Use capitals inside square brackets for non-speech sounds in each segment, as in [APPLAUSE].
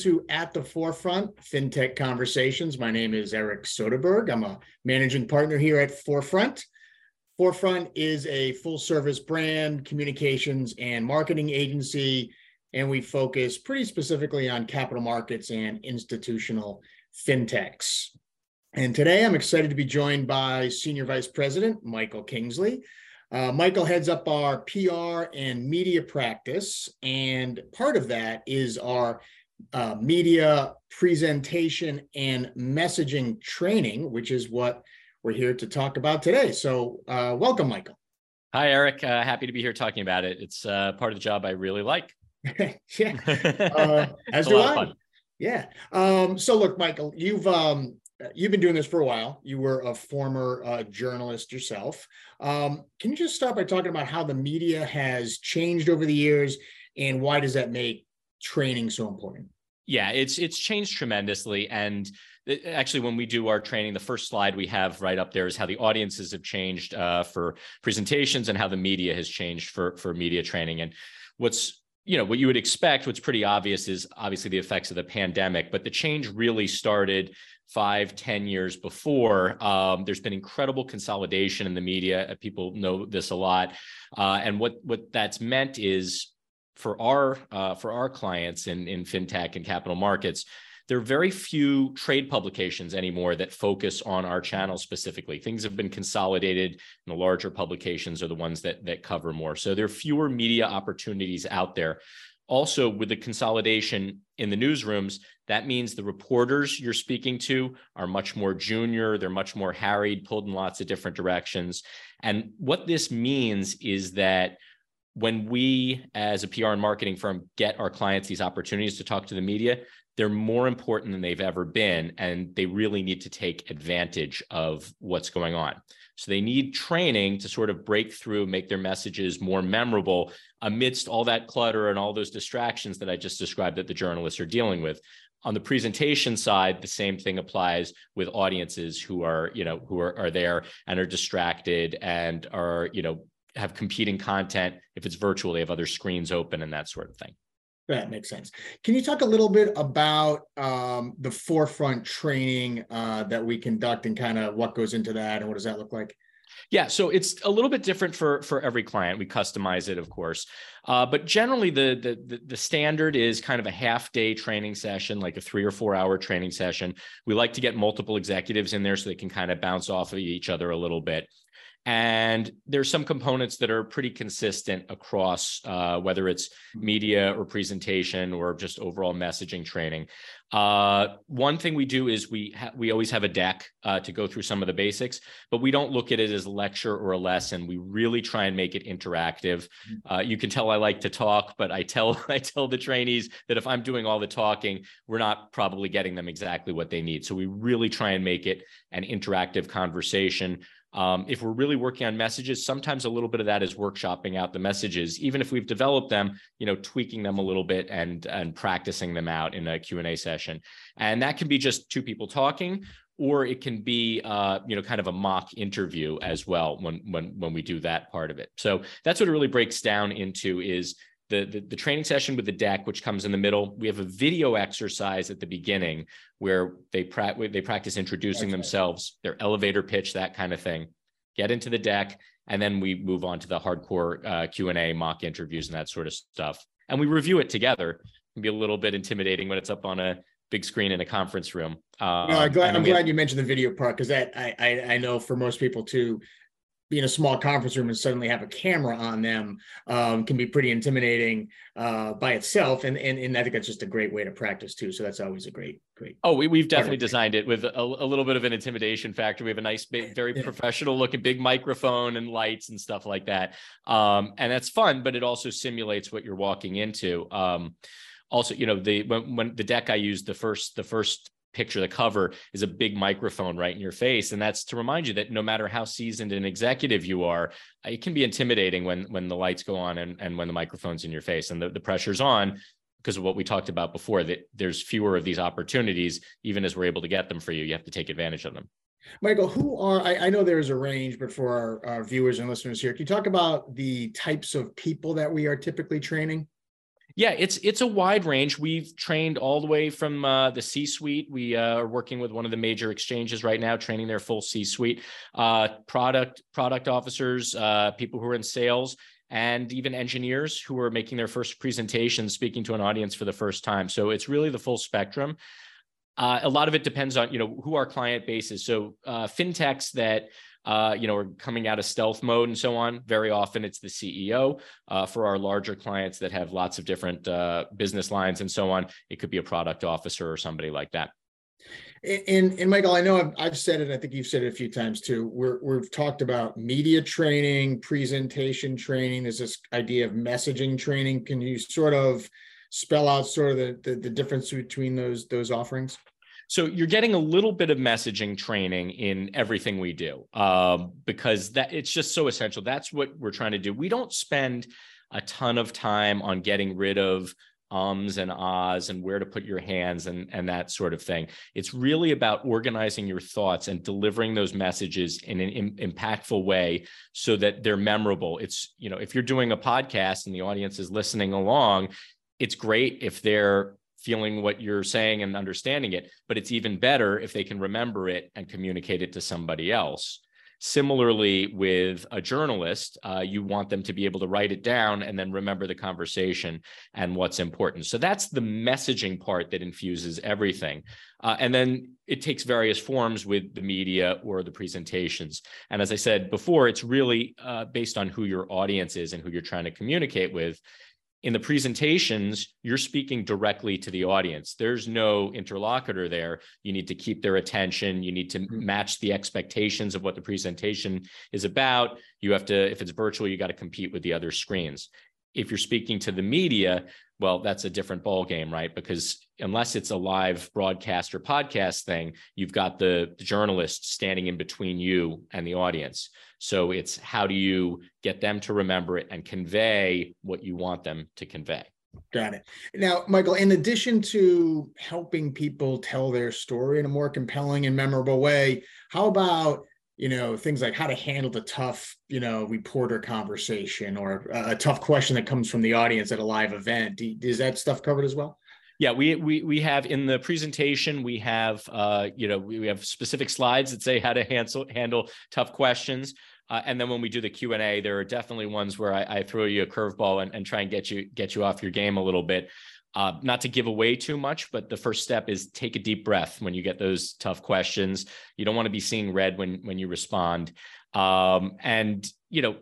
To At the Forefront FinTech Conversations. My name is Eric Soderberg. I'm a managing partner here at Forefront. Forefront is a full service brand, communications, and marketing agency, and we focus pretty specifically on capital markets and institutional fintechs. And today I'm excited to be joined by Senior Vice President Michael Kingsley. Uh, Michael heads up our PR and media practice, and part of that is our uh, media presentation and messaging training, which is what we're here to talk about today. So, uh, welcome, Michael. Hi, Eric. Uh, happy to be here talking about it. It's uh, part of the job I really like. [LAUGHS] [LAUGHS] yeah, uh, as do I. Yeah. Um, so, look, Michael, you've um, you've been doing this for a while. You were a former uh, journalist yourself. Um, can you just start by talking about how the media has changed over the years, and why does that make training so important? Yeah, it's it's changed tremendously, and actually when we do our training the first slide we have right up there is how the audiences have changed uh, for presentations and how the media has changed for for media training and what's you know what you would expect what's pretty obvious is obviously the effects of the pandemic but the change really started five, ten years before. Um, there's been incredible consolidation in the media. Uh, people know this a lot. Uh, and what, what that's meant is for our, uh, for our clients in, in fintech and capital markets, there are very few trade publications anymore that focus on our channel specifically. Things have been consolidated, and the larger publications are the ones that that cover more. So there are fewer media opportunities out there also with the consolidation in the newsrooms that means the reporters you're speaking to are much more junior they're much more harried pulled in lots of different directions and what this means is that when we as a pr and marketing firm get our clients these opportunities to talk to the media they're more important than they've ever been and they really need to take advantage of what's going on so they need training to sort of break through, make their messages more memorable amidst all that clutter and all those distractions that I just described that the journalists are dealing with. On the presentation side, the same thing applies with audiences who are, you know, who are, are there and are distracted and are, you know, have competing content. If it's virtual, they have other screens open and that sort of thing. That makes sense. Can you talk a little bit about um, the forefront training uh, that we conduct and kind of what goes into that and what does that look like? Yeah, so it's a little bit different for for every client. We customize it, of course, uh, but generally the, the the standard is kind of a half day training session, like a three or four hour training session. We like to get multiple executives in there so they can kind of bounce off of each other a little bit. And there's some components that are pretty consistent across uh, whether it's media or presentation or just overall messaging training. Uh, one thing we do is we ha- we always have a deck uh, to go through some of the basics, but we don't look at it as a lecture or a lesson. We really try and make it interactive. Mm-hmm. Uh, you can tell I like to talk, but I tell [LAUGHS] I tell the trainees that if I'm doing all the talking, we're not probably getting them exactly what they need. So we really try and make it an interactive conversation. Um, if we're really working on messages, sometimes a little bit of that is workshopping out the messages, even if we've developed them, you know, tweaking them a little bit and and practicing them out in a Q&A session. And that can be just two people talking, or it can be uh, you know kind of a mock interview as well when when when we do that part of it. So that's what it really breaks down into is the, the, the, training session with the deck, which comes in the middle. We have a video exercise at the beginning where they, pra- they practice introducing That's themselves, right. their elevator pitch, that kind of thing. Get into the deck, and then we move on to the hardcore uh, Q and A, mock interviews, and that sort of stuff. And we review it together. It can be a little bit intimidating when it's up on a big screen in a conference room. Uh, no, I'm glad, I'm glad you mentioned the video part because that I, I I know for most people too, be in a small conference room and suddenly have a camera on them um, can be pretty intimidating uh, by itself. And, and and I think that's just a great way to practice too. So that's always a great great. Oh, we, we've definitely designed it with a, a, little bit of an intimidation factor. We have a nice, [LAUGHS] very yeah. professional looking big microphone and lights and stuff like that. Um, and that's fun, but it also simulates what you're walking into. Um, also, you know, the when, when the deck I used the first the first picture the cover is a big microphone right in your face. And that's to remind you that no matter how seasoned an executive you are uh, it can be intimidating when when the lights go on and, and when the microphone's in your face and the, the pressure's on because of what we talked about before that there's fewer of these opportunities even as we're able to get them for you. You have to take advantage of them. Michael, who are I, I know there's a range, but for our, our, viewers and listeners here, can you talk about the types of people that we are typically training? Yeah, it's it's a wide range. We've trained all the way from uh, the C-suite. We uh, are working with one of the major exchanges right now, training their full C-suite, uh, product product officers, uh, people who are in sales, and even engineers who are making their first presentation, speaking to an audience for the first time. So it's really the full spectrum. Uh, a lot of it depends on you know who our client base is. So uh, fintechs that uh, you know, are coming out of stealth mode and so on. Very often it's the CEO. Uh, for our larger clients that have lots of different uh, business lines and so on, it could be a product officer or somebody like that. And, and Michael, I know I've, I've said it. I think you've said it a few times too. We're, we've talked about media training, presentation training. There's this idea of messaging training. Can you sort of spell out sort of the, the, the difference between those those offerings? So you're getting a little bit of messaging training in everything we do um, because that it's just so essential. That's what we're trying to do. We don't spend a ton of time on getting rid of ums and ahs and where to put your hands and, and that sort of thing. It's really about organizing your thoughts and delivering those messages in an Im- impactful way so that they're memorable. It's, you know, if you're doing a podcast and the audience is listening along, it's great if they're feeling what you're saying and understanding it, but it's even better if they can remember it and communicate it to somebody else. Similarly, with a journalist, uh, you want them to be able to write it down and then remember the conversation and what's important. So that's the messaging part that infuses everything. Uh, and then it takes various forms with the media or the presentations. And as I said before, it's really uh, based on who your audience is and who you're trying to communicate with in the presentations, you're speaking directly to the audience. There's no interlocutor there. You need to keep their attention. You need to mm-hmm. match the expectations of what the presentation is about. You have to, if it's virtual, you got to compete with the other screens. If you're speaking to the media, well, that's a different ball game, right? Because unless it's a live broadcast or podcast thing, you've got the, journalist standing in between you and the audience. So it's how do you get them to remember it and convey what you want them to convey. Got it. Now, Michael, in addition to helping people tell their story in a more compelling and memorable way, how about you know things like how to handle the tough you know reporter conversation or a, a tough question that comes from the audience at a live event is that stuff covered as well yeah we we, we have in the presentation we have uh, you know we, we have specific slides that say how to handle handle tough questions uh, and then when we do the Q and A, there are definitely ones where I, I throw you a curveball and, and try and get you get you off your game a little bit. Uh, not to give away too much, but the first step is take a deep breath when you get those tough questions. You don't want to be seeing red when when you respond, um, and you know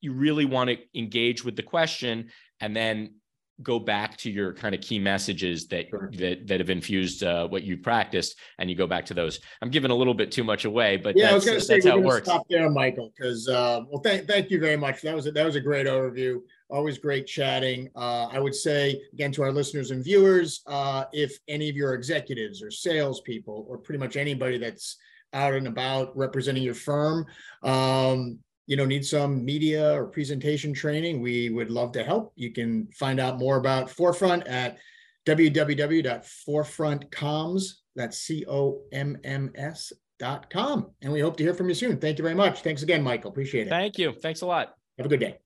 you really want to engage with the question and then go back to your kind of key messages that sure. that that have infused uh, what you practiced, and you go back to those. I'm giving a little bit too much away, but yeah, I was going to say we're going to stop there, Michael, because uh, well, thank thank you very much. That was a, that was a great overview. Always great chatting. Uh, I would say again to our listeners and viewers, uh, if any of your executives or salespeople or pretty much anybody that's out and about representing your firm um, you know need some media or presentation training we would love to help. You can find out more about forefront at www.forefrontcomms that's c-o-m-m-s dot com. And we hope to hear from you soon. Thank you very much. Thanks again michael. Appreciate it. Thank you. Thanks a lot. Have a good day